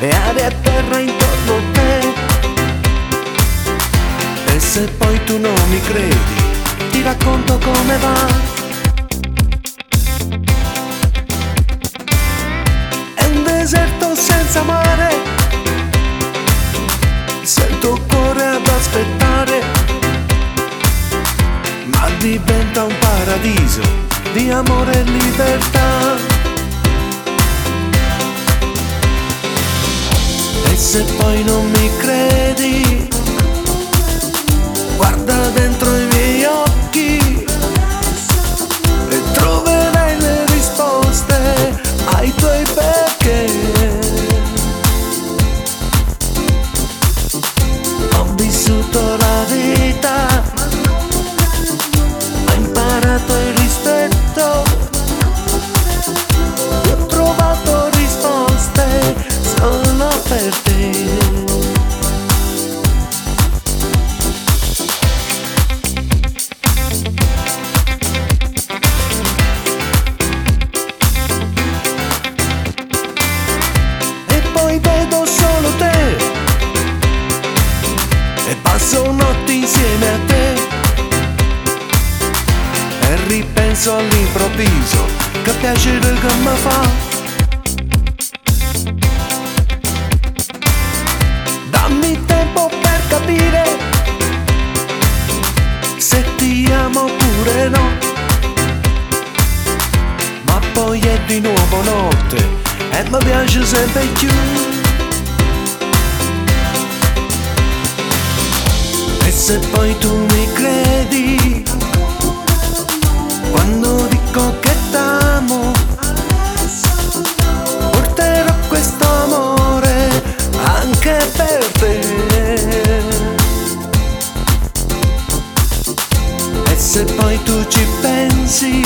mare e terra intorno a te. E se poi tu non mi credi, ti racconto come va. È un deserto senza mare, sento il cuore ad aspettare, ma diventa un paradiso di amore e libertà. Se poi non mi credi, guarda dentro Poi vedo solo te. E passo notti insieme a te. E ripenso all'improvviso che piacere che mi fa. Dammi tempo per capire se ti amo oppure no. Ma poi è di nuovo notte e me piace sempre più. E se poi tu mi credi, quando dico che t'amo, porterò questo amore anche per te. E se poi tu ci pensi,